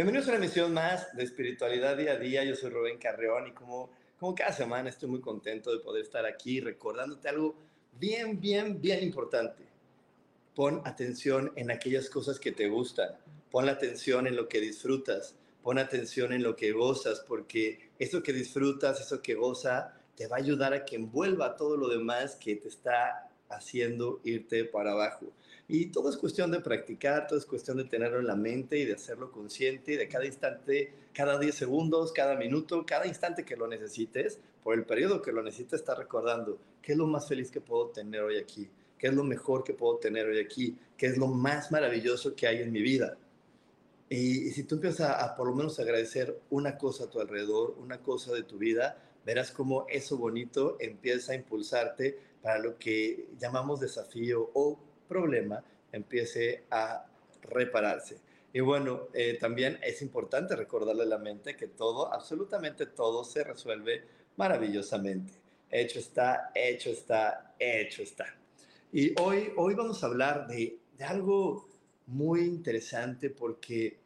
Bienvenidos a una emisión más de Espiritualidad Día a Día. Yo soy Rubén Carreón y como, como cada semana estoy muy contento de poder estar aquí recordándote algo bien, bien, bien importante. Pon atención en aquellas cosas que te gustan. Pon atención en lo que disfrutas. Pon atención en lo que gozas porque eso que disfrutas, eso que goza, te va a ayudar a que envuelva todo lo demás que te está haciendo irte para abajo. Y todo es cuestión de practicar, todo es cuestión de tenerlo en la mente y de hacerlo consciente de cada instante, cada 10 segundos, cada minuto, cada instante que lo necesites, por el periodo que lo necesites, estar recordando qué es lo más feliz que puedo tener hoy aquí, qué es lo mejor que puedo tener hoy aquí, qué es lo más maravilloso que hay en mi vida. Y, si tú empiezas a, a por lo menos agradecer una cosa a tu alrededor, una cosa de tu vida, verás cómo eso bonito empieza a impulsarte para lo que llamamos desafío o problema empiece a repararse. Y bueno, eh, también es importante recordarle a la mente que todo, absolutamente todo, se resuelve maravillosamente. Hecho está, hecho está, hecho está. Y hoy, hoy vamos a hablar de, de algo muy interesante porque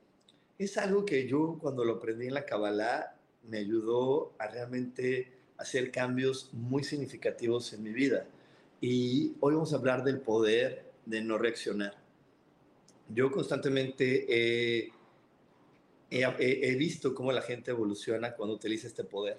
es algo que yo cuando lo aprendí en la Kabbalah me ayudó a realmente hacer cambios muy significativos en mi vida. Y hoy vamos a hablar del poder de no reaccionar. Yo constantemente he, he, visto cómo la gente evoluciona cuando utiliza este poder,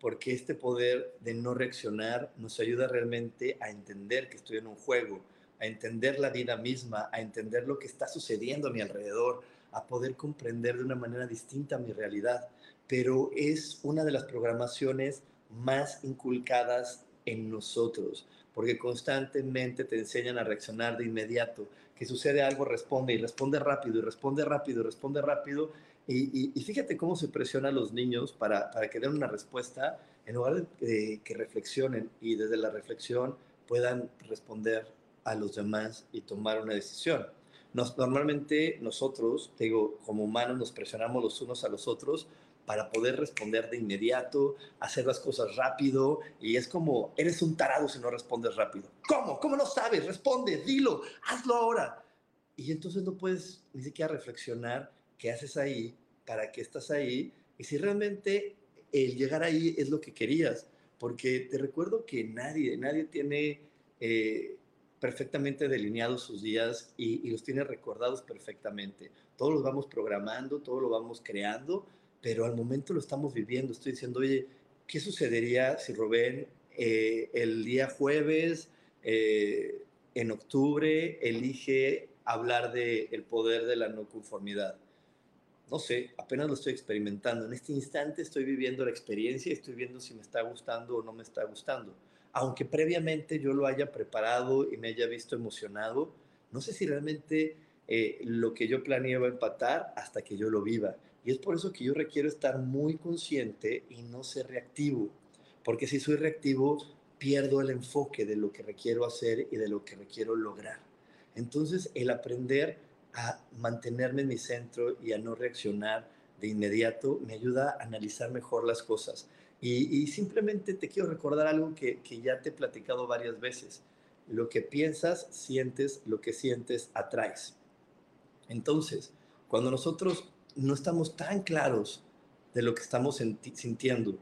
porque este poder de no reaccionar nos ayuda realmente a entender que estoy en un juego, a entender la vida misma, a entender lo que está sucediendo a mi alrededor, a poder comprender de una manera distinta mi realidad. Pero es una de las programaciones más inculcadas en nosotros porque constantemente te enseñan a reaccionar de inmediato. Que sucede algo, responde y responde rápido y responde rápido y responde rápido. Y, fíjate cómo se presiona a los niños para, para que den una respuesta en lugar de, que reflexionen y desde la reflexión puedan responder a los demás y tomar una decisión. Nos, normalmente nosotros, digo, como humanos nos presionamos los unos a los otros para poder responder de inmediato, hacer las cosas rápido, y es como, eres un tarado si no respondes rápido. ¿Cómo? ¿Cómo no sabes? Responde, dilo, hazlo ahora. Y entonces no puedes ni siquiera reflexionar qué haces ahí, para qué estás ahí, y si realmente el llegar ahí es lo que querías, porque te recuerdo que nadie, nadie tiene eh, perfectamente delineados sus días y, y los tiene recordados perfectamente. Todos los vamos programando, todo lo vamos creando, pero al momento lo estamos viviendo. Estoy diciendo, oye, ¿qué sucedería si Rubén eh, el día jueves, eh, en octubre, elige hablar del el poder de la no conformidad? No sé, apenas lo estoy experimentando. En este instante estoy viviendo la experiencia y estoy viendo si me está gustando o no me está gustando. Aunque previamente yo lo haya preparado y me haya visto emocionado, no sé si realmente eh, lo que yo planeé va a empatar hasta que yo lo viva. Y es por eso que yo requiero estar muy consciente y no ser reactivo, porque si soy reactivo, pierdo el enfoque de lo que requiero hacer y de lo que requiero lograr. Entonces, el aprender a mantenerme en mi centro y a no reaccionar de inmediato me ayuda a analizar mejor las cosas. Y, simplemente te quiero recordar algo que, que ya te he platicado varias veces. Lo que piensas, sientes, lo que sientes, atraes. Entonces, cuando nosotros no estamos tan claros de lo que estamos sintiendo.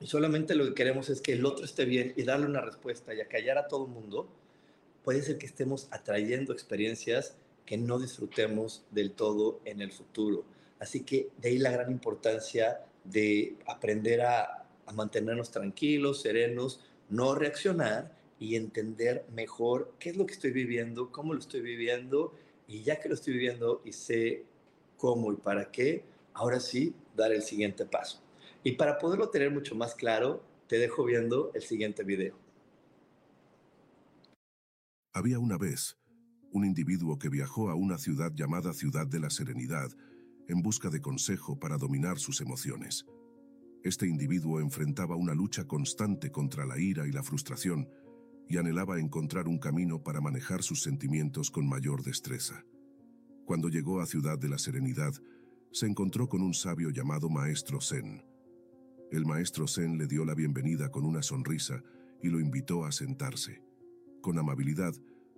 Y solamente lo que queremos es que el otro esté bien y darle una respuesta y acallar a todo el mundo, puede ser que estemos atrayendo experiencias que no disfrutemos del todo en el futuro. Así que de ahí la gran importancia de aprender a mantenernos tranquilos, serenos, no reaccionar y entender mejor qué es lo que estoy viviendo, cómo lo estoy viviendo y ya que lo estoy viviendo y sé cómo y para qué, ahora sí dar el siguiente paso. Y para poderlo tener mucho más claro, te dejo viendo el siguiente video. Había una vez un individuo que viajó a una ciudad llamada Ciudad de la Serenidad en busca de consejo para dominar sus emociones. Este individuo enfrentaba una lucha constante contra la ira y la frustración y anhelaba encontrar un camino para manejar sus sentimientos con mayor destreza. Cuando llegó a Ciudad de la Serenidad, se encontró con un sabio llamado Maestro Zen. El Maestro Zen le dio la bienvenida con una sonrisa y lo invitó a sentarse. Con amabilidad,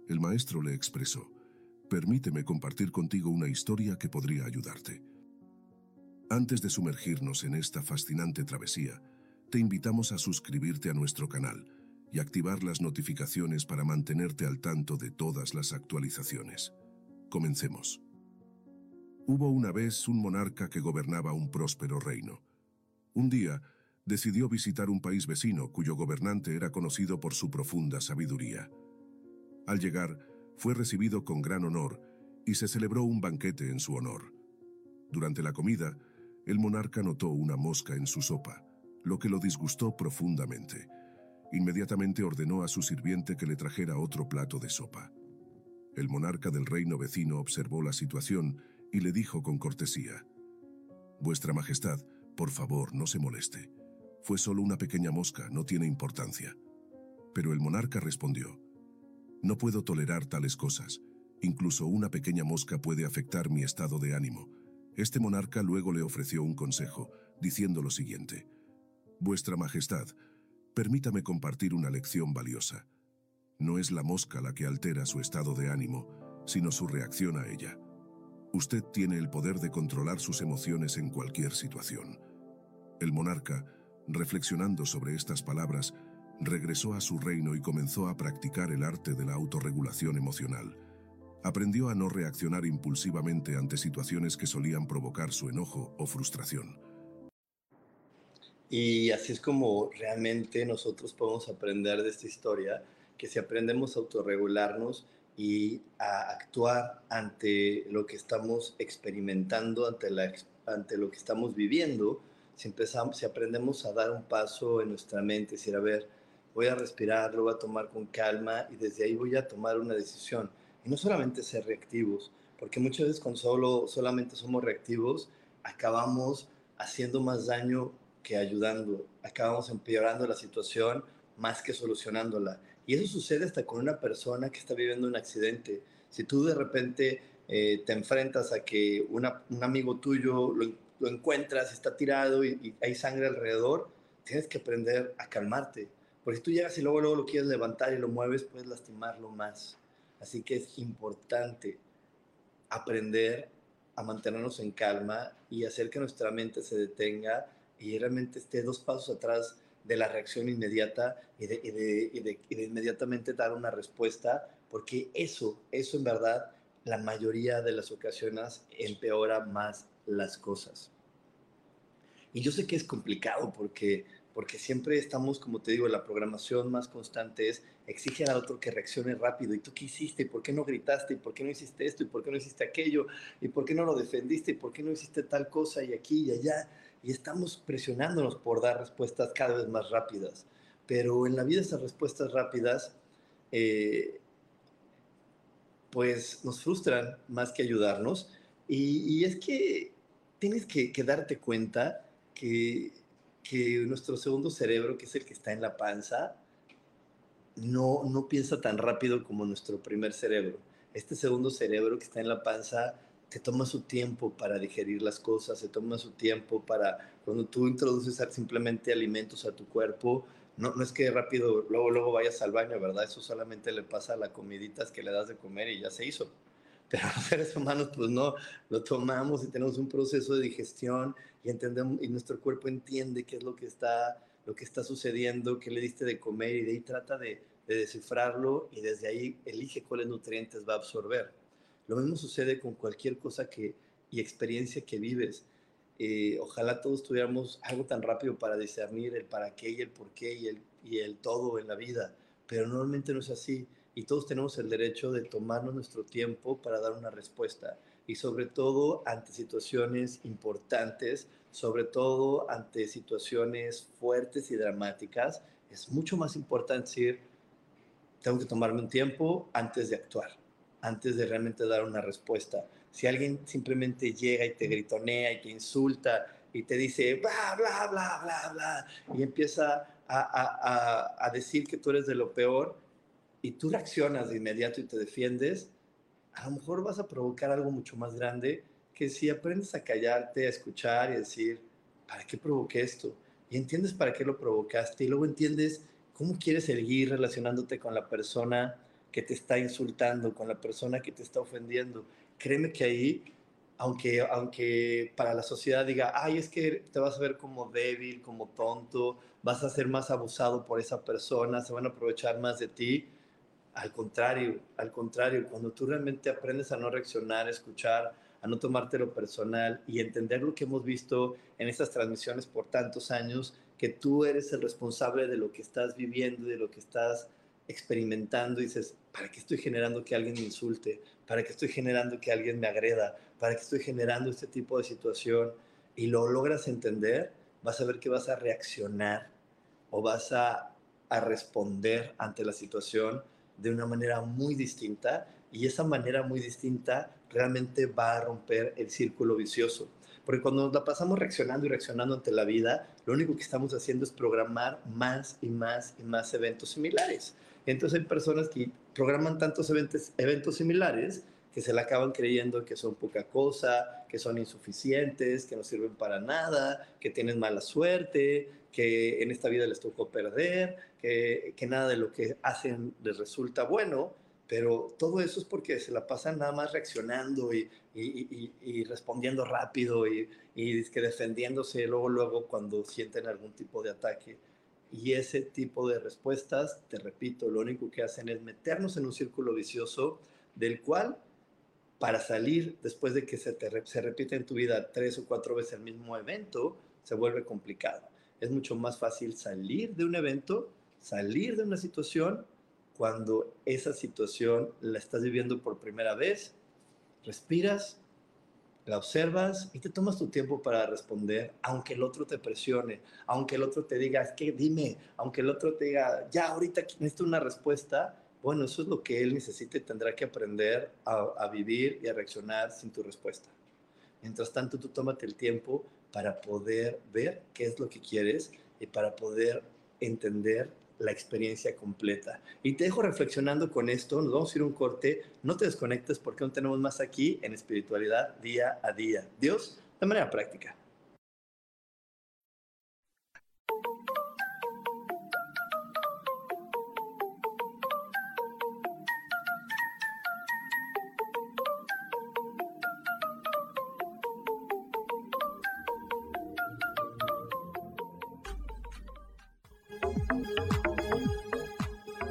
el maestro le expresó, Permíteme compartir contigo una historia que podría ayudarte. Antes de sumergirnos en esta fascinante travesía, te invitamos a suscribirte a nuestro canal y activar las notificaciones para mantenerte al tanto de todas las actualizaciones. Comencemos. Hubo una vez un monarca que gobernaba un próspero reino. Un día, decidió visitar un país vecino cuyo gobernante era conocido por su profunda sabiduría. Al llegar, fue recibido con gran honor y se celebró un banquete en su honor. Durante la comida, el monarca notó una mosca en su sopa, lo que lo disgustó profundamente. Inmediatamente ordenó a su sirviente que le trajera otro plato de sopa. El monarca del reino vecino observó la situación y le dijo con cortesía, Vuestra Majestad, por favor, no se moleste. Fue solo una pequeña mosca, no tiene importancia. Pero el monarca respondió, no puedo tolerar tales cosas. Incluso una pequeña mosca puede afectar mi estado de ánimo. Este monarca luego le ofreció un consejo, diciendo lo siguiente. Vuestra Majestad, permítame compartir una lección valiosa. No es la mosca la que altera su estado de ánimo, sino su reacción a ella. Usted tiene el poder de controlar sus emociones en cualquier situación. El monarca, reflexionando sobre estas palabras, regresó a su reino y comenzó a practicar el arte de la autorregulación emocional. Aprendió a no reaccionar impulsivamente ante situaciones que solían provocar su enojo o frustración. Y así es como realmente nosotros podemos aprender de esta historia, que si aprendemos a autorregularnos y a actuar ante lo que estamos experimentando, ante, la, ante lo que estamos viviendo, si, empezamos, si aprendemos a dar un paso en nuestra mente, decir, a ver, voy a respirar, lo voy a tomar con calma y desde ahí voy a tomar una decisión. Y no solamente ser reactivos, porque muchas veces cuando solo, solamente somos reactivos, acabamos haciendo más daño que ayudando, acabamos empeorando la situación más que solucionándola. Y eso sucede hasta con una persona que está viviendo un accidente. Si tú de repente eh, te enfrentas a que un amigo tuyo lo, lo encuentras, está tirado y, y hay sangre alrededor, tienes que aprender a calmarte porque si tú llegas y luego, luego lo quieres levantar y lo mueves, puedes lastimarlo más. Así que es importante aprender a mantenernos en calma y hacer que nuestra mente se detenga y realmente esté dos pasos atrás de la reacción inmediata y de, y y de inmediatamente dar una respuesta, porque eso, eso en verdad, la mayoría de las ocasiones empeora más las cosas. Y yo sé que es complicado porque porque siempre estamos, como te digo, la programación más constante es exige al otro que reaccione rápido. ¿Y tú qué hiciste? ¿Por qué no gritaste? ¿Y por qué no hiciste esto? ¿Y por qué no hiciste aquello? ¿Y por qué no lo defendiste? ¿Y por qué no hiciste tal cosa y aquí y allá? Y estamos presionándonos por dar respuestas cada vez más rápidas. Pero en la vida esas respuestas rápidas, eh, pues nos frustran más que ayudarnos. Y, es que tienes que, que darte cuenta que que nuestro segundo cerebro, que es el que está en la panza, no, no piensa tan rápido como nuestro primer cerebro. Este segundo cerebro que está en la panza te toma su tiempo para digerir las cosas, se toma su tiempo para, cuando tú introduces simplemente alimentos a tu cuerpo, no, no es que rápido, luego, luego vayas al baño, ¿verdad? Eso solamente le pasa a las comiditas que le das de comer y ya se hizo. Pero los seres humanos, pues no, lo tomamos y tenemos un proceso de digestión y entendemos, y nuestro cuerpo entiende qué es lo que está, lo que está sucediendo, qué le diste de comer y de ahí trata de, de descifrarlo y desde ahí elige cuáles nutrientes va a absorber. Lo mismo sucede con cualquier cosa que, y experiencia que vives. eh, ojalá todos tuviéramos algo tan rápido para discernir el para qué y el por qué y el, y el todo en la vida, pero normalmente no es así y todos tenemos el derecho de tomarnos nuestro tiempo para dar una respuesta y sobre todo ante situaciones importantes, sobre todo ante situaciones fuertes y dramáticas, es mucho más importante decir, tengo que tomarme un tiempo antes de actuar, antes de realmente dar una respuesta si alguien simplemente llega y te gritonea y te insulta y te dice bla, bla, bla, bla, bla, y empieza a, a, decir que tú eres de lo peor y tú reaccionas de inmediato y te defiendes, a lo mejor vas a provocar algo mucho más grande que si aprendes a callarte, a escuchar y decir, ¿para qué provoqué esto? Y entiendes para qué lo provocaste y luego entiendes cómo quieres seguir relacionándote con la persona que te está insultando, con la persona que te está ofendiendo créeme que ahí, aunque, aunque para la sociedad diga, ay, es que te vas a ver como débil, como tonto, vas a ser más abusado por esa persona, se van a aprovechar más de ti. Al contrario, al contrario, cuando tú realmente aprendes a no reaccionar, a escuchar, a no tomártelo personal y entender lo que hemos visto en estas transmisiones por tantos años, que tú eres el responsable de lo que estás viviendo, de lo que estás experimentando y dices, ¿para qué estoy generando que alguien me insulte? ¿Para qué estoy generando que alguien me agreda? ¿Para qué estoy generando este tipo de situación? Y lo logras entender, vas a ver que vas a reaccionar o vas a, a responder ante la situación de una manera muy distinta y esa manera muy distinta realmente va a romper el círculo vicioso. Porque cuando nos la pasamos reaccionando y reaccionando ante la vida, lo único que estamos haciendo es programar más y más y más eventos similares. Entonces hay personas que programan tantos eventos, eventos similares que se la acaban creyendo que son poca cosa, que son insuficientes, que no sirven para nada, que tienen mala suerte, que en esta vida les tocó perder, que, que nada de lo que hacen les resulta bueno, pero todo eso es porque se la pasan nada más reaccionando y, y, y, respondiendo rápido y, y que defendiéndose luego, luego cuando sienten algún tipo de ataque. Y ese tipo de respuestas, te repito, lo único que hacen es meternos en un círculo vicioso del cual, para salir después de que se, se repite en tu vida tres o cuatro veces el mismo evento, se vuelve complicado. Es mucho más fácil salir de un evento, salir de una situación, cuando esa situación la estás viviendo por primera vez, respiras, la observas y te tomas tu tiempo para responder, aunque el otro te presione, aunque el otro te diga, es que dime, aunque el otro te diga, ya ahorita necesito una respuesta, bueno, eso es lo que él necesita y tendrá que aprender a, a vivir y a reaccionar sin tu respuesta. Mientras tanto, tú tómate el tiempo para poder ver qué es lo que quieres y para poder entender la experiencia completa. Y te dejo reflexionando con esto, nos vamos a ir un corte, no te desconectes porque aún tenemos más aquí en espiritualidad día a día. Dios, de manera práctica.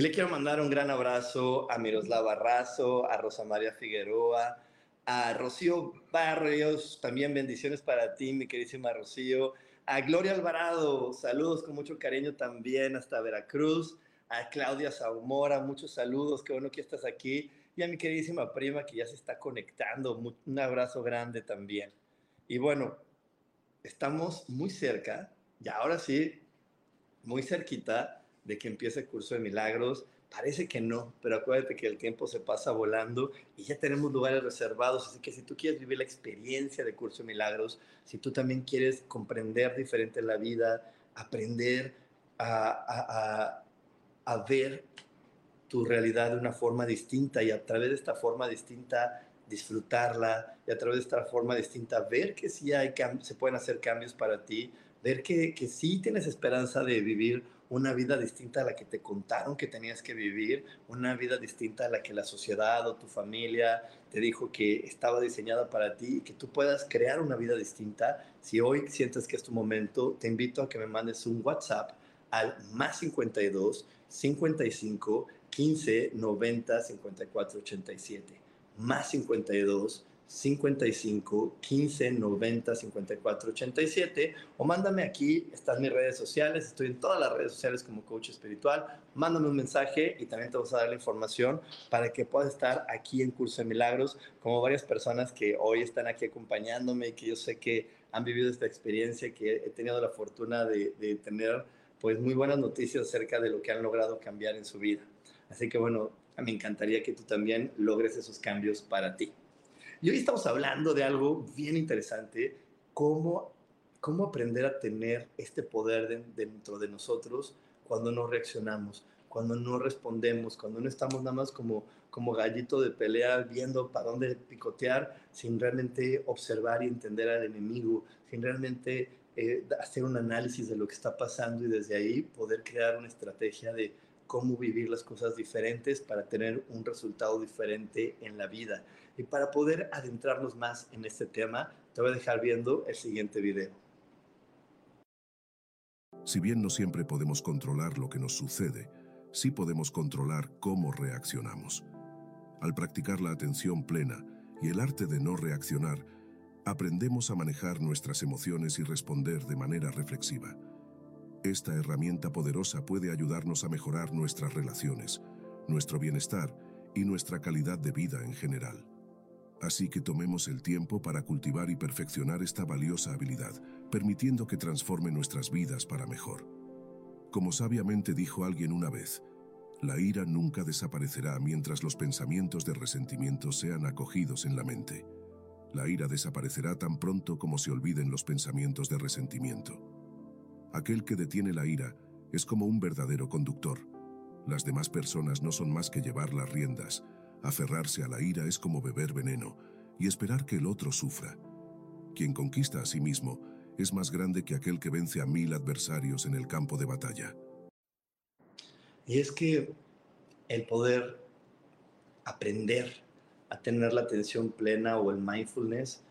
Y le quiero mandar un gran abrazo a Miroslava Razo, a Rosa María Figueroa, a Rocío Barrios, también bendiciones para ti, mi queridísima Rocío, a Gloria Alvarado, saludos con mucho cariño también hasta Veracruz, a Claudia Saumora, muchos saludos, qué bueno que estás aquí, y a mi queridísima prima que ya se está conectando, un abrazo grande también. Y bueno, estamos muy cerca, y ahora sí, muy cerquita de que empiece el curso de milagros. Parece que no, pero acuérdate que el tiempo se pasa volando y ya tenemos lugares reservados. Así que si tú quieres vivir la experiencia de curso de milagros, si tú también quieres comprender diferente la vida, aprender a, a, a ver tu realidad de una forma distinta y a través de esta forma distinta disfrutarla y a través de esta forma distinta ver que sí hay se pueden hacer cambios para ti, ver que, que sí tienes esperanza de vivir una vida distinta a la que te contaron que tenías que vivir, una vida distinta a la que la sociedad o tu familia te dijo que estaba diseñada para ti y que tú puedas crear una vida distinta. Si hoy sientes que es tu momento, te invito a que me mandes un WhatsApp al más 52 55 15 90 54 87. Más 52 55 15 90 54 87 o mándame aquí, están mis redes sociales, estoy en todas las redes sociales como coach espiritual, mándame un mensaje y también te vamos a dar la información para que puedas estar aquí en Curso de Milagros, como varias personas que hoy están aquí acompañándome y que yo sé que han vivido esta experiencia, que he tenido la fortuna de, de tener pues muy buenas noticias acerca de lo que han logrado cambiar en su vida. Así que bueno, me encantaría que tú también logres esos cambios para ti. Y hoy estamos hablando de algo bien interesante, cómo, cómo aprender a tener este poder dentro de nosotros cuando no reaccionamos, cuando no respondemos, cuando no estamos nada más como, como gallito de pelea viendo para dónde picotear sin realmente observar y entender al enemigo, sin realmente eh, hacer un análisis de lo que está pasando y desde ahí poder crear una estrategia de cómo vivir las cosas diferentes para tener un resultado diferente en la vida. Y para poder adentrarnos más en este tema, te voy a dejar viendo el siguiente video. Si bien no siempre podemos controlar lo que nos sucede, sí podemos controlar cómo reaccionamos. Al practicar la atención plena y el arte de no reaccionar, aprendemos a manejar nuestras emociones y responder de manera reflexiva. Esta herramienta poderosa puede ayudarnos a mejorar nuestras relaciones, nuestro bienestar y nuestra calidad de vida en general. Así que tomemos el tiempo para cultivar y perfeccionar esta valiosa habilidad, permitiendo que transforme nuestras vidas para mejor. Como sabiamente dijo alguien una vez, la ira nunca desaparecerá mientras los pensamientos de resentimiento sean acogidos en la mente. La ira desaparecerá tan pronto como se olviden los pensamientos de resentimiento. Aquel que detiene la ira es como un verdadero conductor. Las demás personas no son más que llevar las riendas, Aferrarse a la ira es como beber veneno y esperar que el otro sufra. Quien conquista a sí mismo es más grande que aquel que vence a mil adversarios en el campo de batalla. Y es que el poder aprender a tener la atención plena o el mindfulness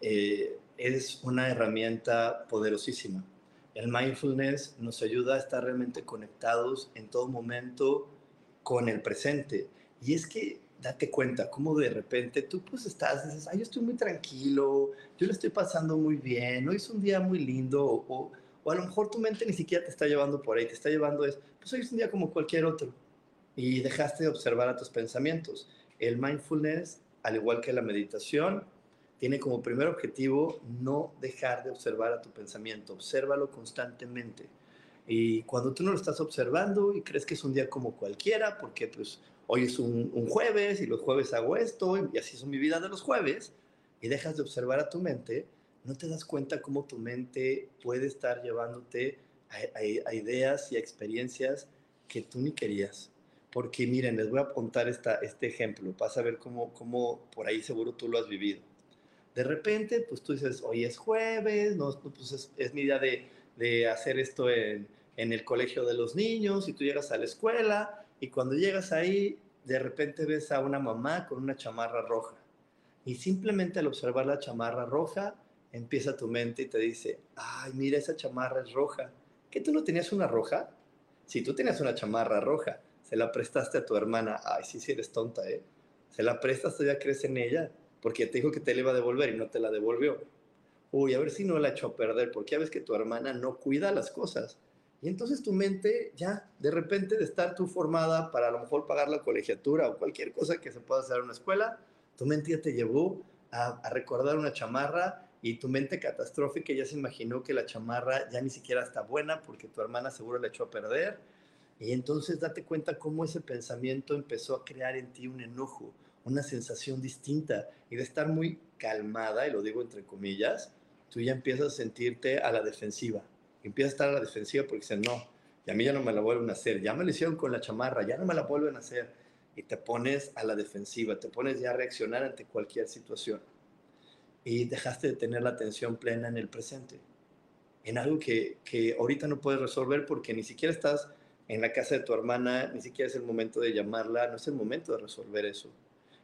eh, es una herramienta poderosísima. El mindfulness nos ayuda a estar realmente conectados en todo momento con el presente. Y es que date cuenta cómo de repente tú pues estás, dices, ay, yo estoy muy tranquilo, yo lo estoy pasando muy bien, hoy es un día muy lindo, o, o, a lo mejor tu mente ni siquiera te está llevando por ahí, te está llevando es, pues hoy es un día como cualquier otro, y dejaste de observar a tus pensamientos. El mindfulness, al igual que la meditación, tiene como primer objetivo no dejar de observar a tu pensamiento, obsérvalo constantemente. Y cuando tú no lo estás observando y crees que es un día como cualquiera, porque pues hoy es un, jueves y los jueves hago esto y así son mi vida de los jueves, y dejas de observar a tu mente, no te das cuenta cómo tu mente puede estar llevándote a, ideas y a experiencias que tú ni querías. Porque miren, les voy a contar esta, este ejemplo, vas a ver cómo, cómo por ahí seguro tú lo has vivido. De repente, pues tú dices, hoy es jueves, no, pues es, es mi día de, de hacer esto en, en el colegio de los niños y tú llegas a la escuela y cuando llegas ahí, de repente ves a una mamá con una chamarra roja. Y simplemente al observar la chamarra roja, empieza tu mente y te dice, ay, mira, esa chamarra es roja. ¿Que tú no tenías una roja? Si tú tenías una chamarra roja, se la prestaste a tu hermana, ay, sí, sí eres tonta, ¿eh? Se la prestas, todavía crees en ella, porque te dijo que te la iba a devolver y no te la devolvió. Uy, a ver si no la echó a perder, porque ya ves que tu hermana no cuida las cosas. Y entonces tu mente ya, de repente, de estar tú formada para a lo mejor pagar la colegiatura o cualquier cosa que se pueda hacer en una escuela, tu mente ya te llevó a, recordar una chamarra y tu mente catastrófica ya se imaginó que la chamarra ya ni siquiera está buena porque tu hermana seguro la echó a perder. Y entonces date cuenta cómo ese pensamiento empezó a crear en ti un enojo, una sensación distinta. Y de estar muy calmada, y lo digo entre comillas, tú ya empiezas a sentirte a la defensiva. Empiezas a estar a la defensiva porque dices, no, y a mí ya no me la vuelven a hacer. Ya me lo hicieron con la chamarra, ya no me la vuelven a hacer. Y te pones a la defensiva, te pones ya a reaccionar ante cualquier situación y dejaste de tener la atención plena en el presente, en algo que, que ahorita no puedes resolver porque ni siquiera estás en la casa de tu hermana, ni siquiera es el momento de llamarla, no es el momento de resolver eso.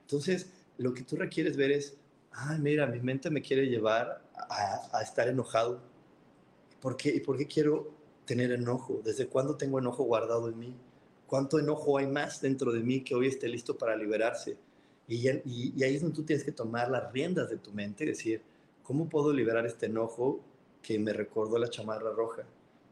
Entonces, lo que tú requieres ver es, ah, mira, mi mente me quiere llevar a, a estar enojado. ¿Por qué? ¿Y por qué quiero tener enojo? ¿Desde cuándo tengo enojo guardado en mí? ¿Cuánto enojo hay más dentro de mí que hoy esté listo para liberarse? Y, ahí es donde tú tienes que tomar las riendas de tu mente y decir, ¿cómo puedo liberar este enojo que me recordó la chamarra roja?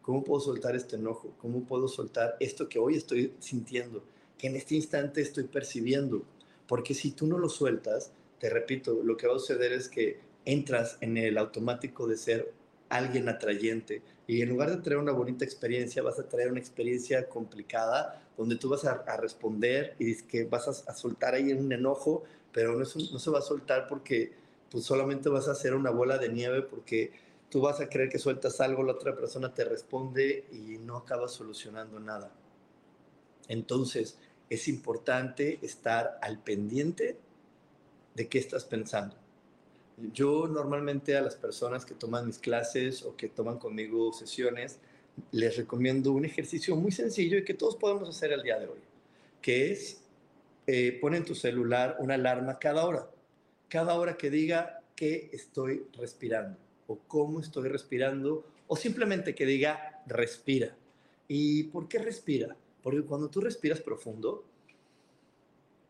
¿Cómo puedo soltar este enojo? ¿Cómo puedo soltar esto que hoy estoy sintiendo, que en este instante estoy percibiendo? Porque si tú no lo sueltas, te repito, lo que va a suceder es que entras en el automático de ser alguien atrayente y en lugar de traer una bonita experiencia, vas a traer una experiencia complicada donde tú vas a, responder y que vas a, soltar ahí un enojo, pero no, no se va a soltar porque pues solamente vas a hacer una bola de nieve porque tú vas a creer que sueltas algo, la otra persona te responde y no acabas solucionando nada. Entonces, es importante estar al pendiente de qué estás pensando. Yo normalmente a las personas que toman mis clases o que toman conmigo sesiones, les recomiendo un ejercicio muy sencillo y que todos podemos hacer el día de hoy, que es eh, pon en tu celular una alarma cada hora, cada hora que diga que estoy respirando o cómo estoy respirando o simplemente que diga respira. ¿Y por qué respira? Porque cuando tú respiras profundo,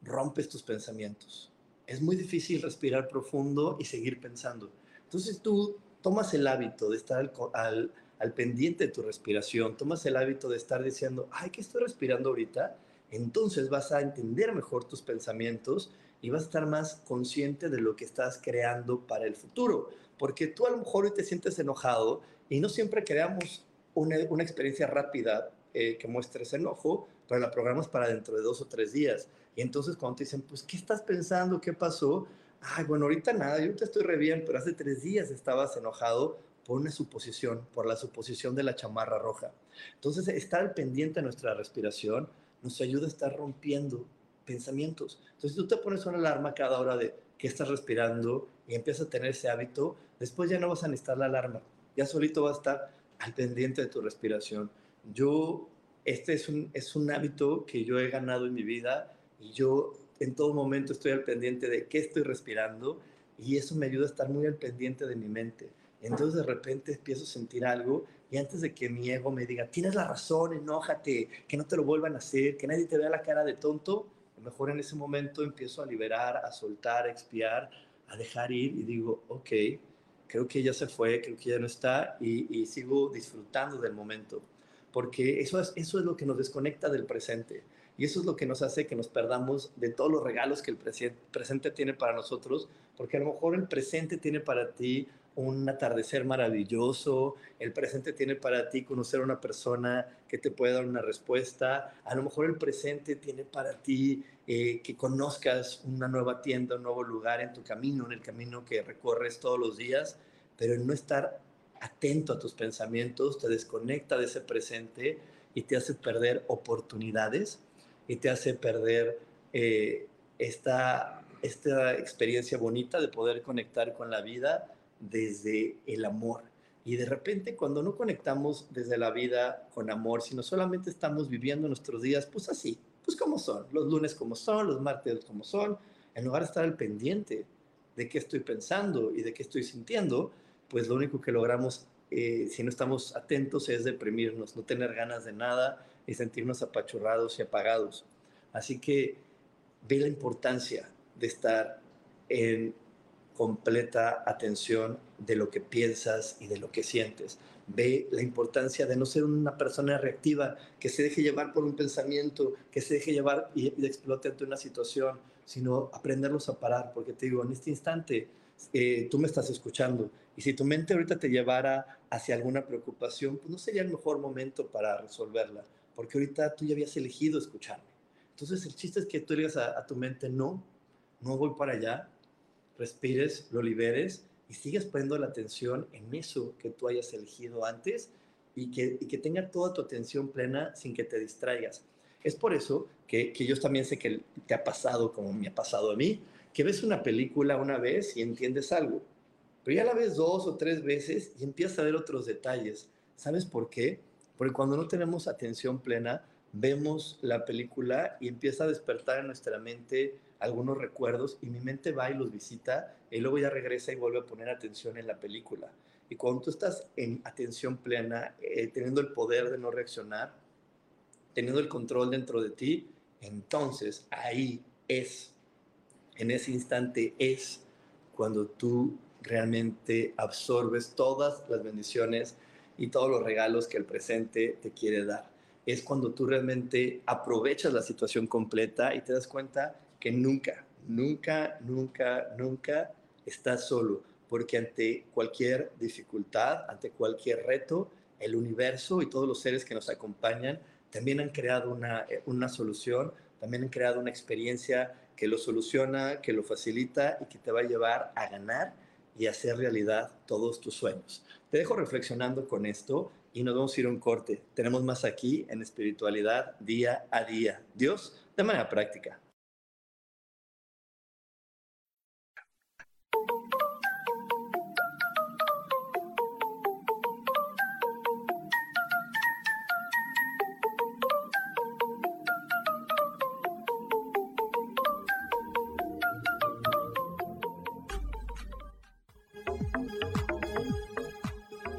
rompes tus pensamientos. Es muy difícil respirar profundo y seguir pensando. Entonces tú tomas el hábito de estar al al pendiente de tu respiración, tomas el hábito de estar diciendo, ay, ¿qué estoy respirando ahorita? Entonces vas a entender mejor tus pensamientos y vas a estar más consciente de lo que estás creando para el futuro. Porque tú a lo mejor hoy te sientes enojado y no siempre creamos una, una experiencia rápida eh, que muestre ese enojo, pero la programas para dentro de dos o tres días. Y entonces cuando te dicen, pues, ¿qué estás pensando? ¿Qué pasó? Ay, bueno, ahorita nada, yo te estoy re bien, pero hace tres días estabas enojado por una suposición, por la suposición de la chamarra roja. Entonces, estar pendiente de nuestra respiración nos ayuda a estar rompiendo pensamientos. Entonces, tú te pones una alarma cada hora de que estás respirando y empiezas a tener ese hábito, después ya no vas a necesitar la alarma, ya solito vas a estar al pendiente de tu respiración. Yo, este es un, es un hábito que yo he ganado en mi vida y yo en todo momento estoy al pendiente de qué estoy respirando y eso me ayuda a estar muy al pendiente de mi mente. Entonces de repente empiezo a sentir algo y antes de que mi ego me diga, tienes la razón, enójate, que no te lo vuelvan a hacer, que nadie te vea la cara de tonto, mejor en ese momento empiezo a liberar, a soltar, a expiar, a dejar ir y digo, ok, creo que ya se fue, creo que ya no está y, sigo disfrutando del momento. Porque eso es, eso es lo que nos desconecta del presente. Y eso es lo que nos hace que nos perdamos de todos los regalos que el presente tiene para nosotros, porque a lo mejor el presente tiene para ti un atardecer maravilloso, el presente tiene para ti conocer a una persona que te puede dar una respuesta, a lo mejor el presente tiene para ti eh, que conozcas una nueva tienda, un nuevo lugar en tu camino, en el camino que recorres todos los días, pero no estar atento a tus pensamientos te desconecta de ese presente y te hace perder oportunidades y te hace perder eh, esta, esta experiencia bonita de poder conectar con la vida desde el amor. Y de repente cuando no conectamos desde la vida con amor, sino solamente estamos viviendo nuestros días, pues así, pues como son, los lunes como son, los martes como son, en lugar de estar al pendiente de qué estoy pensando y de qué estoy sintiendo, pues lo único que logramos eh, si no estamos atentos es deprimirnos, no tener ganas de nada y sentirnos apachurrados y apagados. Así que ve la importancia de estar en completa atención de lo que piensas y de lo que sientes. Ve la importancia de no ser una persona reactiva, que se deje llevar por un pensamiento, que se deje llevar y, explote ante una situación, sino aprenderlos a parar, porque te digo, en este instante eh, tú me estás escuchando y si tu mente ahorita te llevara hacia alguna preocupación, pues no sería el mejor momento para resolverla, porque ahorita tú ya habías elegido escucharme. Entonces el chiste es que tú digas a, tu mente, no, no voy para allá, respires, lo liberes y sigas poniendo la atención en eso que tú hayas elegido antes y que, y que tenga toda tu atención plena sin que te distraigas. Es por eso que, que yo también sé que te ha pasado como me ha pasado a mí, que ves una película una vez y entiendes algo, pero ya la ves dos o tres veces y empiezas a ver otros detalles. ¿Sabes por qué? Porque cuando no tenemos atención plena, vemos la película y empieza a despertar en nuestra mente algunos recuerdos y mi mente va y los visita y luego ya regresa y vuelve a poner atención en la película. Y cuando tú estás en atención plena, eh, teniendo el poder de no reaccionar, teniendo el control dentro de ti, entonces ahí es, en ese instante es cuando tú realmente absorbes todas las bendiciones y todos los regalos que el presente te quiere dar. Es cuando tú realmente aprovechas la situación completa y te das cuenta que nunca, nunca, nunca, nunca estás solo, porque ante cualquier dificultad, ante cualquier reto, el universo y todos los seres que nos acompañan también han creado una, una solución, también han creado una experiencia que lo soluciona, que lo facilita y que te va a llevar a ganar y hacer realidad todos tus sueños. Te dejo reflexionando con esto y nos vamos a ir a un corte. Tenemos más aquí en espiritualidad día a día. Dios, de manera práctica.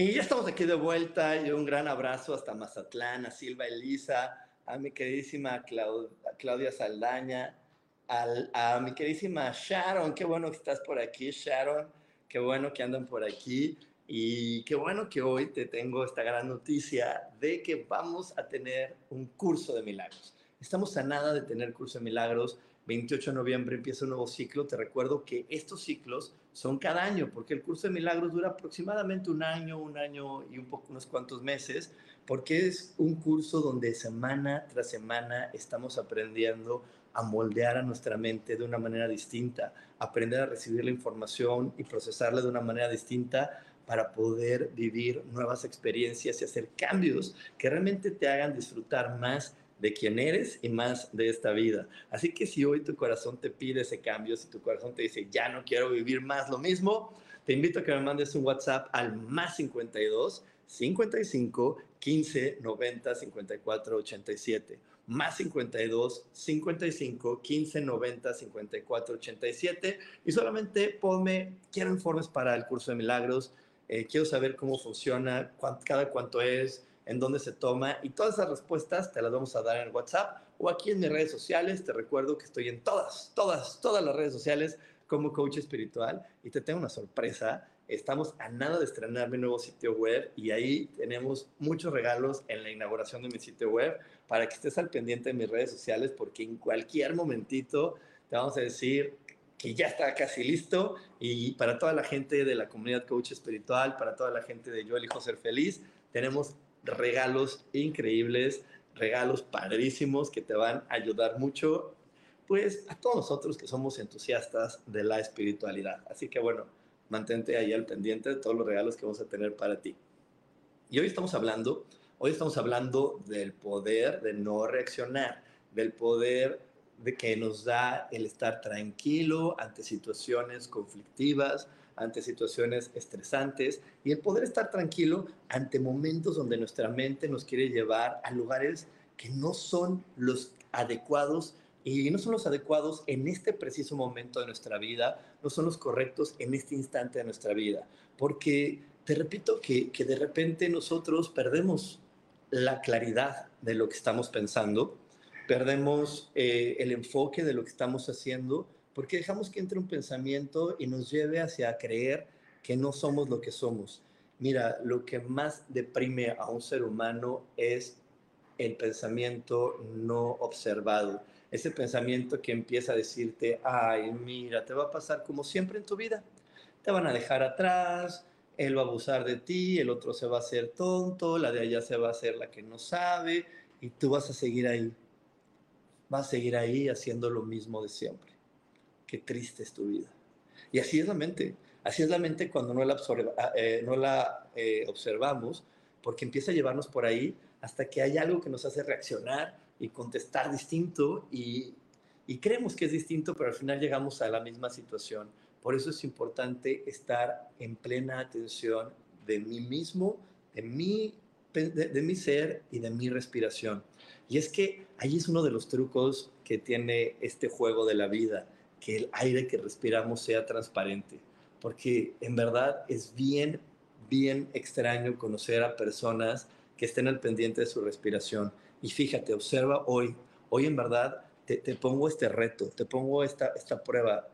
Y ya estamos aquí de vuelta y un gran abrazo hasta Mazatlán, a Silva Elisa, a mi queridísima Claudia Saldaña, a mi queridísima Sharon, qué bueno que estás por aquí, Sharon, qué bueno que andan por aquí. Y qué bueno que hoy te tengo esta gran noticia de que vamos a tener un curso de milagros. Estamos a nada de tener curso de milagros 28 de noviembre empieza un nuevo ciclo. Te recuerdo que estos ciclos son cada año, porque el curso de milagros dura aproximadamente un año, un año y un poco, unos cuantos meses, porque es un curso donde semana tras semana estamos aprendiendo a moldear a nuestra mente de una manera distinta, aprender a recibir la información y procesarla de una manera distinta para poder vivir nuevas experiencias y hacer cambios que realmente te hagan disfrutar más de quién eres y más de esta vida. Así que si hoy tu corazón te pide ese cambio, si tu corazón te dice, ya no quiero vivir más lo mismo, te invito a que me mandes un WhatsApp al más 52 55 15 90 54 87. Más 52 55 15 90 54 87. Y solamente ponme, quiero informes para el curso de milagros, eh, quiero saber cómo funciona, cada cuánto es, en dónde se toma y todas esas respuestas te las vamos a dar en WhatsApp o aquí en mis redes sociales. Te recuerdo que estoy en todas, todas, todas las redes sociales como coach espiritual y te tengo una sorpresa. Estamos a nada de estrenar mi nuevo sitio web y ahí tenemos muchos regalos en la inauguración de mi sitio web para que estés al pendiente de mis redes sociales porque en cualquier momentito te vamos a decir que ya está casi listo y para toda la gente de la comunidad coach espiritual, para toda la gente de Yo elijo ser feliz, tenemos regalos increíbles, regalos padrísimos que te van a ayudar mucho, pues a todos nosotros que somos entusiastas de la espiritualidad. Así que bueno, mantente ahí al pendiente de todos los regalos que vamos a tener para ti. Y hoy estamos hablando, hoy estamos hablando del poder de no reaccionar, del poder de que nos da el estar tranquilo ante situaciones conflictivas, ante situaciones estresantes y el poder estar tranquilo ante momentos donde nuestra mente nos quiere llevar a lugares que no son los adecuados y no son los adecuados en este preciso momento de nuestra vida, no son los correctos en este instante de nuestra vida. Porque te repito que, que de repente nosotros perdemos la claridad de lo que estamos pensando, perdemos eh, el enfoque de lo que estamos haciendo porque dejamos que entre un pensamiento y nos lleve hacia creer que no somos lo que somos. Mira, lo que más deprime a un ser humano es el pensamiento no observado. Ese pensamiento que empieza a decirte, ay, mira, te va a pasar como siempre en tu vida. Te van a dejar atrás, él va a abusar de ti, el otro se va a hacer tonto, la de allá se va a hacer la que no sabe, y tú vas a seguir ahí. Vas a seguir ahí haciendo lo mismo de siempre qué triste es tu vida. Y así es la mente. Así es la mente cuando no la, ah, eh, eh, observamos, porque empieza a llevarnos por ahí hasta que hay algo que nos hace reaccionar y contestar distinto y, creemos que es distinto, pero al final llegamos a la misma situación. Por eso es importante estar en plena atención de mí mismo, de mi, de mi ser y de mi respiración. Y es que ahí es uno de los trucos que tiene este juego de la vida que el aire que respiramos sea transparente, porque en verdad es bien, bien extraño conocer a personas que estén al pendiente de su respiración. Y fíjate, observa hoy, hoy en verdad te, pongo este reto, te pongo esta, esta prueba.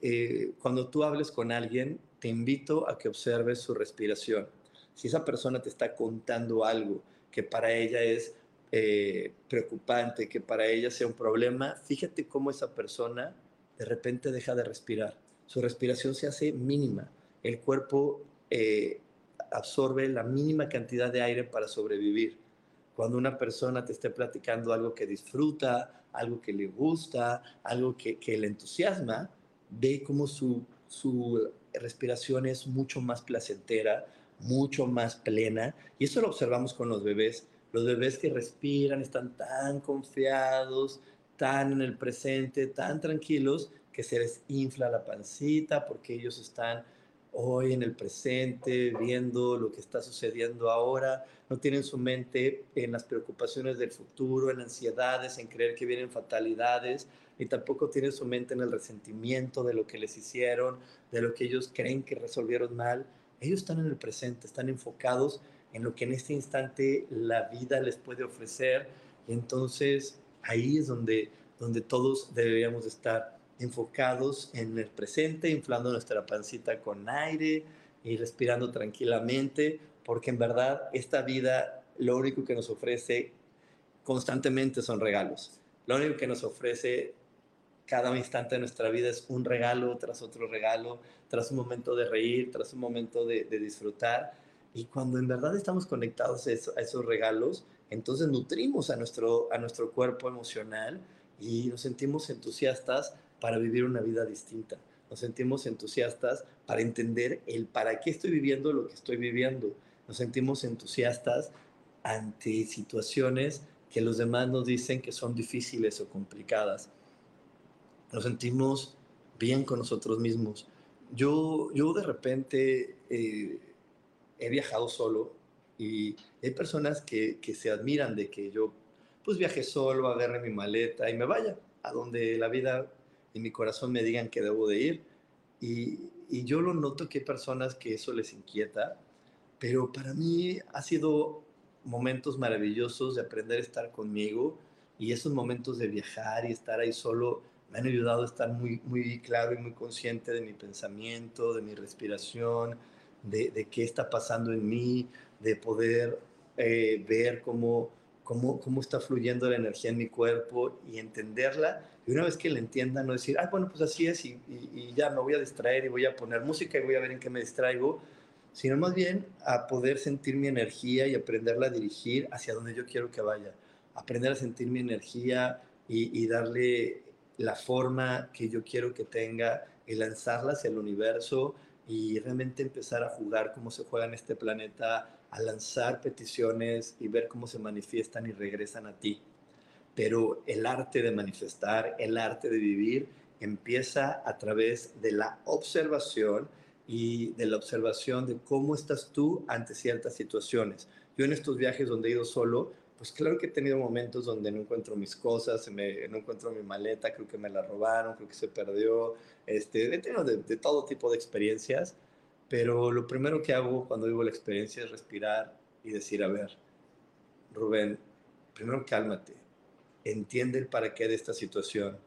Eh, cuando tú hables con alguien, te invito a que observes su respiración. Si esa persona te está contando algo que para ella es eh, preocupante, que para ella sea un problema, fíjate cómo esa persona de repente deja de respirar. Su respiración se hace mínima. El cuerpo eh, absorbe la mínima cantidad de aire para sobrevivir. Cuando una persona te esté platicando algo que disfruta, algo que le gusta, algo que, le entusiasma, ve cómo su, su respiración es mucho más placentera, mucho más plena. Y eso lo observamos con los bebés. Los bebés que respiran están tan confiados, tan en el presente, tan tranquilos, que se les infla la pancita porque ellos están hoy en el presente, viendo lo que está sucediendo ahora, no tienen su mente en las preocupaciones del futuro, en ansiedades, en creer que vienen fatalidades, ni tampoco tienen su mente en el resentimiento de lo que les hicieron, de lo que ellos creen que resolvieron mal. Ellos están en el presente, están enfocados en lo que en este instante la vida les puede ofrecer y entonces ahí es donde, donde todos deberíamos estar enfocados en el presente, inflando nuestra pancita con aire y respirando tranquilamente, porque en verdad esta vida lo único que nos ofrece constantemente son regalos. Lo único que nos ofrece cada instante de nuestra vida es un regalo tras otro regalo, tras un momento de reír, tras un momento de, disfrutar. Y cuando en verdad estamos conectados a, esos regalos, entonces nutrimos a nuestro, a nuestro cuerpo emocional y nos sentimos entusiastas para vivir una vida distinta. Nos sentimos entusiastas para entender el para qué estoy viviendo lo que estoy viviendo. Nos sentimos entusiastas ante situaciones que los demás nos dicen que son difíciles o complicadas. Nos sentimos bien con nosotros mismos. Yo, yo de repente eh, he viajado solo y hay personas que, que se admiran de que yo pues viaje solo, agarre mi maleta y me vaya a donde la vida y mi corazón me digan que debo de ir. Y, y yo lo noto que hay personas que eso les inquieta, pero para mí ha sido momentos maravillosos de aprender a estar conmigo y esos momentos de viajar y estar ahí solo me han ayudado a estar muy, muy claro y muy consciente de mi pensamiento, de mi respiración, de, de qué está pasando en mí, de poder eh, ver cómo, cómo, cómo está fluyendo la energía en mi cuerpo y entenderla y una vez que la entienda, no decir, ah, bueno, pues así es y, y, ya me voy a distraer y voy a poner música y voy a ver en qué me distraigo, sino más bien a poder sentir mi energía y aprenderla a dirigir hacia donde yo quiero que vaya. Aprender a sentir mi energía y, y darle la forma que yo quiero que tenga y lanzarla hacia el universo y realmente empezar a jugar como se juega en este planeta, a lanzar peticiones y ver cómo se manifiestan y regresan a ti pero el arte de manifestar, el arte de vivir, empieza a través de la observación y de la observación de cómo estás tú ante ciertas situaciones. Yo en estos viajes donde he ido solo, pues claro que he tenido momentos donde no encuentro mis cosas, no encuentro mi maleta, creo que me la robaron, creo que se perdió, este, he tenido de todo tipo de experiencias, pero lo primero que hago cuando vivo la experiencia es respirar y decir, a ver, Rubén, primero cálmate, entiende el para qué de esta situación,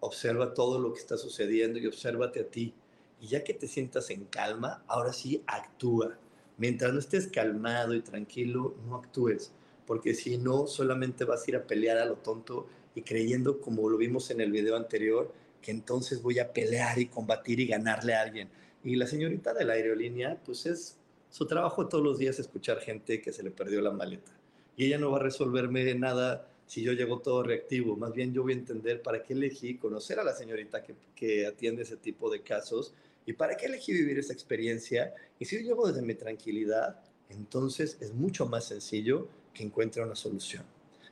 observa todo lo que está sucediendo y obsérvate a ti. Y ya que te sientas en calma, ahora sí actúa. Mientras no estés calmado y tranquilo, no actúes, porque si no, solamente vas a ir a pelear a lo tonto y creyendo, como lo vimos en el video anterior, que entonces voy a pelear y combatir y ganarle a alguien. Y la señorita de la aerolínea, pues es su trabajo todos los días escuchar gente que se le perdió la maleta. Y ella no va a resolverme nada si yo llego todo reactivo. Más bien yo voy a entender para qué elegí conocer a la señorita que, que atiende ese tipo de casos y para qué elegí vivir esa experiencia. Y si yo llego desde mi tranquilidad, entonces es mucho más sencillo que encuentre una solución.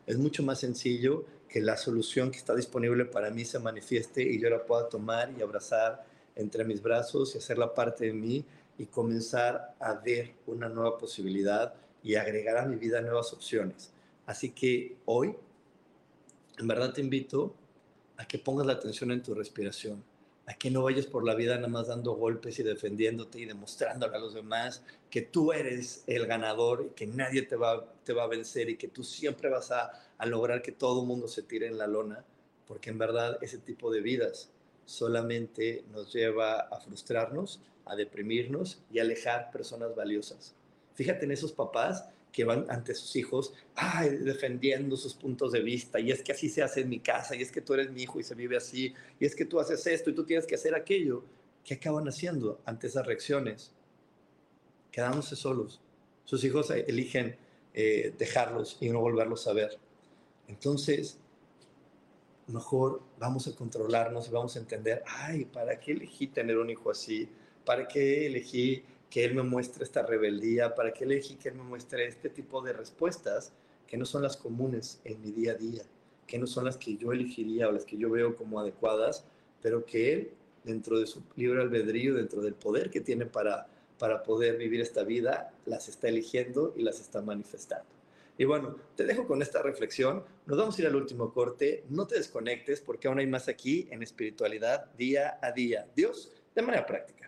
Es mucho más sencillo que la solución que está disponible para mí se manifieste y yo la pueda tomar y abrazar entre mis brazos y hacerla parte de mí y comenzar a ver una nueva posibilidad y agregar a mi vida nuevas opciones. Así que hoy en verdad te invito a que pongas la atención en tu respiración, a que no vayas por la vida nada más dando golpes y defendiéndote y demostrándole a los demás que tú eres el ganador y que nadie te va, a vencer y que tú siempre vas a, a lograr que todo el mundo se tire en la lona, porque en verdad ese tipo de vidas solamente nos lleva a frustrarnos, a deprimirnos y a alejar personas valiosas. Fíjate en esos papás que van ante sus hijos defendiendo sus puntos de vista, y es que así se hace en mi casa, y es que tú eres mi hijo y se vive así, y es que tú haces esto y tú tienes que hacer aquello. ¿Qué acaban haciendo ante esas reacciones? Quedándose solos. Sus hijos eligen eh, dejarlos y no volverlos a ver. Entonces, mejor vamos a controlarnos y vamos a entender, ay, ¿para qué elegí tener un hijo así? ¿Para qué elegí que Él me muestre esta rebeldía, para que elegí que Él me muestre este tipo de respuestas que no son las comunes en mi día a día, que no son las que yo elegiría o las que yo veo como adecuadas, pero que Él, dentro de su libre albedrío, dentro del poder que tiene para, para poder vivir esta vida, las está eligiendo y las está manifestando. Y bueno, te dejo con esta reflexión. Nos vamos a ir al último corte. No te desconectes porque aún hay más aquí en espiritualidad día a día. Dios, de manera práctica.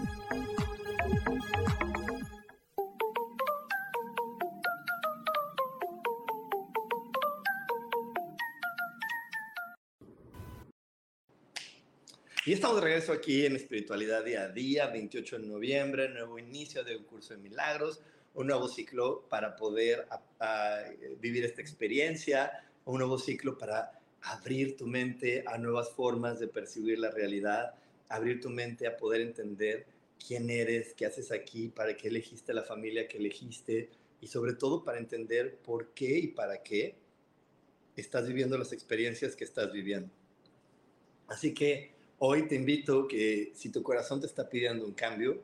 Y estamos de regreso aquí en Espiritualidad Día a Día, 28 de noviembre, nuevo inicio de un curso de milagros, un nuevo ciclo para poder vivir esta experiencia, un nuevo ciclo para abrir tu mente a nuevas formas de percibir la realidad, abrir tu mente a poder entender quién eres, qué haces aquí, para qué elegiste la familia que elegiste y sobre todo para entender por qué y para qué estás viviendo las experiencias que estás viviendo. Así que Hoy te invito que si tu corazón te está pidiendo un cambio,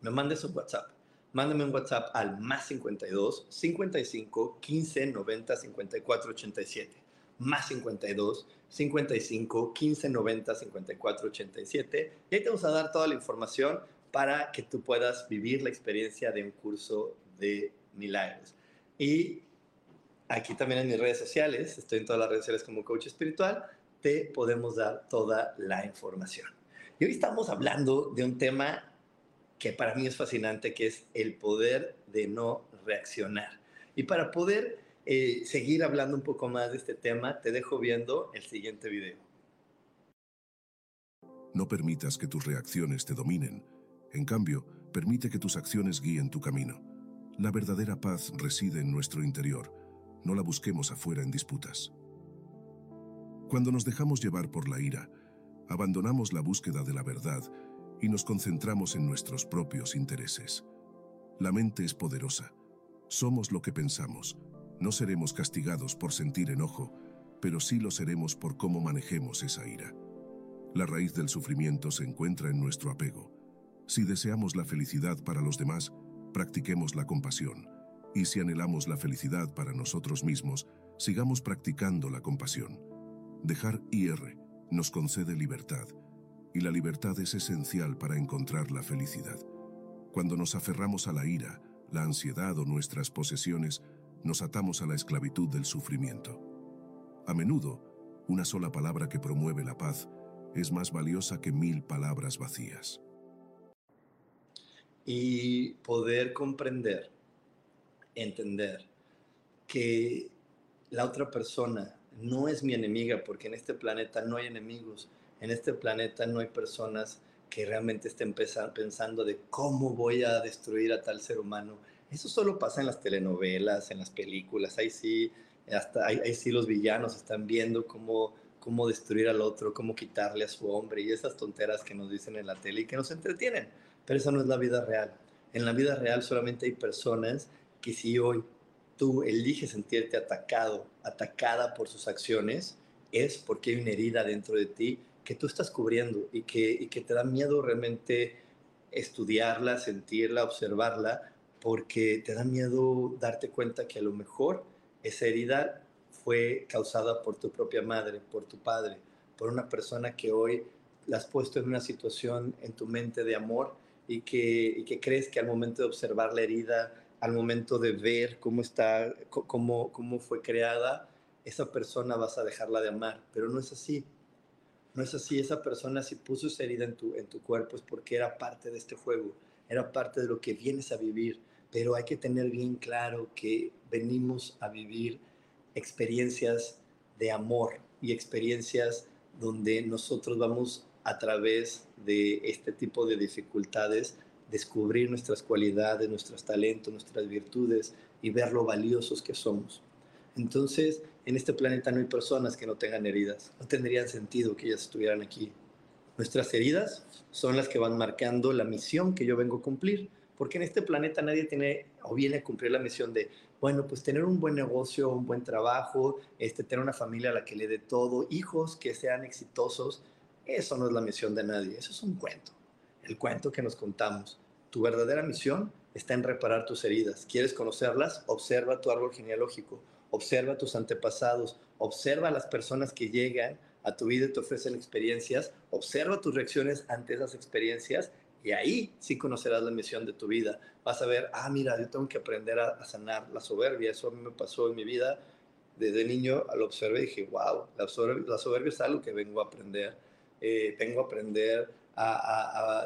me mandes un WhatsApp. Mándame un WhatsApp al más 52 55 15 90 54 87. Más 52 55 15 90 54 87. Y ahí te vamos a dar toda la información para que tú puedas vivir la experiencia de un curso de milagros. Y aquí también en mis redes sociales, estoy en todas las redes sociales como coach espiritual te podemos dar toda la información. Y hoy estamos hablando de un tema que para mí es fascinante, que es el poder de no reaccionar. Y para poder eh, seguir hablando un poco más de este tema, te dejo viendo el siguiente video. No permitas que tus reacciones te dominen. En cambio, permite que tus acciones guíen tu camino. La verdadera paz reside en nuestro interior. No la busquemos afuera en disputas. Cuando nos dejamos llevar por la ira, abandonamos la búsqueda de la verdad y nos concentramos en nuestros propios intereses. La mente es poderosa. Somos lo que pensamos. No seremos castigados por sentir enojo, pero sí lo seremos por cómo manejemos esa ira. La raíz del sufrimiento se encuentra en nuestro apego. Si deseamos la felicidad para los demás, practiquemos la compasión. Y si anhelamos la felicidad para nosotros mismos, sigamos practicando la compasión. Dejar IR nos concede libertad. y la libertad es esencial para encontrar la felicidad. Cuando nos aferramos a la ira, la ansiedad o nuestras posesiones, nos atamos a la esclavitud del sufrimiento. A menudo, una sola palabra que promueve la paz es más valiosa que mil palabras vacías. Y poder comprender, entender que la otra persona no es mi enemiga, porque en este planeta no hay enemigos, en este planeta no hay personas que realmente estén pensando de cómo voy a destruir a tal ser humano. Eso solo pasa en las telenovelas, en las películas, ahí sí, hasta ahí, sí los villanos están viendo cómo, cómo destruir al otro, cómo quitarle a su hombre y esas tonteras que nos dicen en la tele y que nos entretienen. Pero eso no es la vida real. En la vida real solamente hay personas que si hoy tú eliges sentirte atacado, atacada por sus acciones, es porque hay una herida dentro de ti que tú estás cubriendo y que, te da miedo realmente estudiarla, sentirla, observarla, porque te da miedo darte cuenta que a lo mejor esa herida fue causada por tu propia madre, por tu padre, por una persona que hoy la has puesto en una situación en tu mente de amor y que, y que crees que al momento de observar la herida, al momento de ver cómo está, cómo, cómo fue creada, esa persona vas a dejarla de amar, pero no es así. No es así, esa persona si puso esa herida en tu, en tu cuerpo es porque era parte de este juego, era parte de lo que vienes a vivir, pero hay que tener bien claro que venimos a vivir experiencias de amor y experiencias donde nosotros vamos a través de este tipo de dificultades descubrir nuestras cualidades, nuestros talentos, nuestras virtudes y ver lo valiosos que somos. Entonces, en este planeta no hay personas que no tengan heridas. No tendrían sentido que ellas estuvieran aquí. Nuestras heridas son las que van marcando la misión que yo vengo a cumplir. Porque en este planeta nadie tiene o viene a cumplir la misión de, bueno, pues tener un buen negocio, un buen trabajo, este, tener una familia a la que le dé todo, hijos que sean exitosos. Eso no es la misión de nadie. Eso es un cuento. El cuento que nos contamos. Tu verdadera misión está en reparar tus heridas. ¿Quieres conocerlas? Observa tu árbol genealógico observa tus antepasados, observa a las personas que llegan a tu vida y te ofrecen experiencias, observa tus reacciones ante esas experiencias y ahí sí conocerás la misión de tu vida. Vas a ver, ah, mira, yo tengo que aprender a, sanar la soberbia. Eso a mí me pasó en mi vida. Desde niño lo observé y dije, wow, la soberbia, es algo que vengo a aprender. Eh, vengo a aprender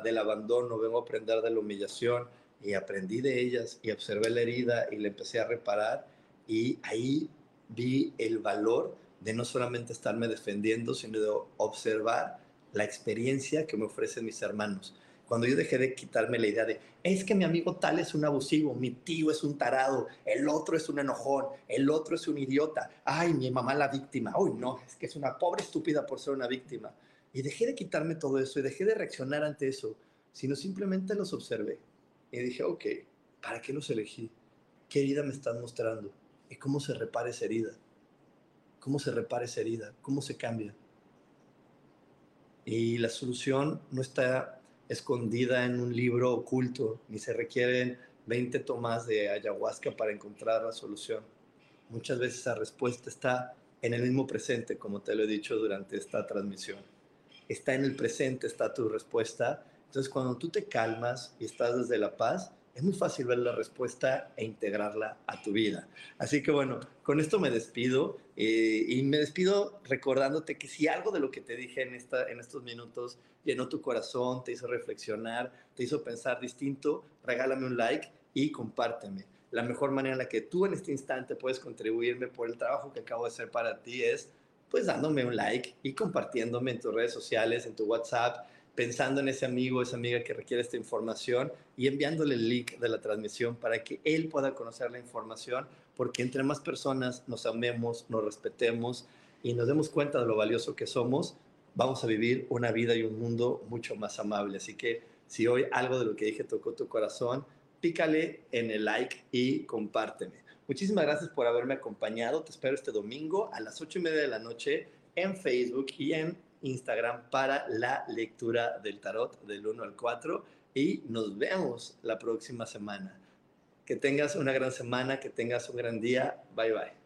del abandono, vengo a aprender de la humillación y aprendí de ellas y observé la herida y la empecé a reparar y ahí vi el valor de no solamente estarme defendiendo, sino de observar la experiencia que me ofrecen mis hermanos. Cuando yo dejé de quitarme la idea de, es que mi amigo tal es un abusivo, mi tío es un tarado, el otro es un enojón, el otro es un idiota, ay, mi mamá la víctima, uy, no, es que es una pobre estúpida por ser una víctima. Y dejé de quitarme todo eso y dejé de reaccionar ante eso, sino simplemente los observé. Y dije, ok, ¿para qué los elegí? ¿Qué herida me están mostrando? ¿Y cómo se repara esa herida? ¿Cómo se repara esa herida? ¿Cómo se cambia? Y la solución no está escondida en un libro oculto, ni se requieren 20 tomas de ayahuasca para encontrar la solución. Muchas veces la respuesta está en el mismo presente, como te lo he dicho durante esta transmisión. Está en el presente, está tu respuesta. Entonces, cuando tú te calmas y estás desde la paz, es muy fácil ver la respuesta e integrarla a tu vida. Así que bueno, con esto me despido eh, y me despido recordándote que si algo de lo que te dije en, esta, en estos minutos llenó tu corazón, te hizo reflexionar, te hizo pensar distinto, regálame un like y compárteme. La mejor manera en la que tú en este instante puedes contribuirme por el trabajo que acabo de hacer para ti es pues dándome un like y compartiéndome en tus redes sociales, en tu WhatsApp, pensando en ese amigo, esa amiga que requiere esta información y enviándole el link de la transmisión para que él pueda conocer la información, porque entre más personas nos amemos, nos respetemos y nos demos cuenta de lo valioso que somos, vamos a vivir una vida y un mundo mucho más amable. Así que si hoy algo de lo que dije tocó tu corazón, pícale en el like y compárteme. Muchísimas gracias por haberme acompañado. Te espero este domingo a las ocho y media de la noche en Facebook y en Instagram para la lectura del tarot del 1 al 4 y nos vemos la próxima semana. Que tengas una gran semana, que tengas un gran día. Bye bye.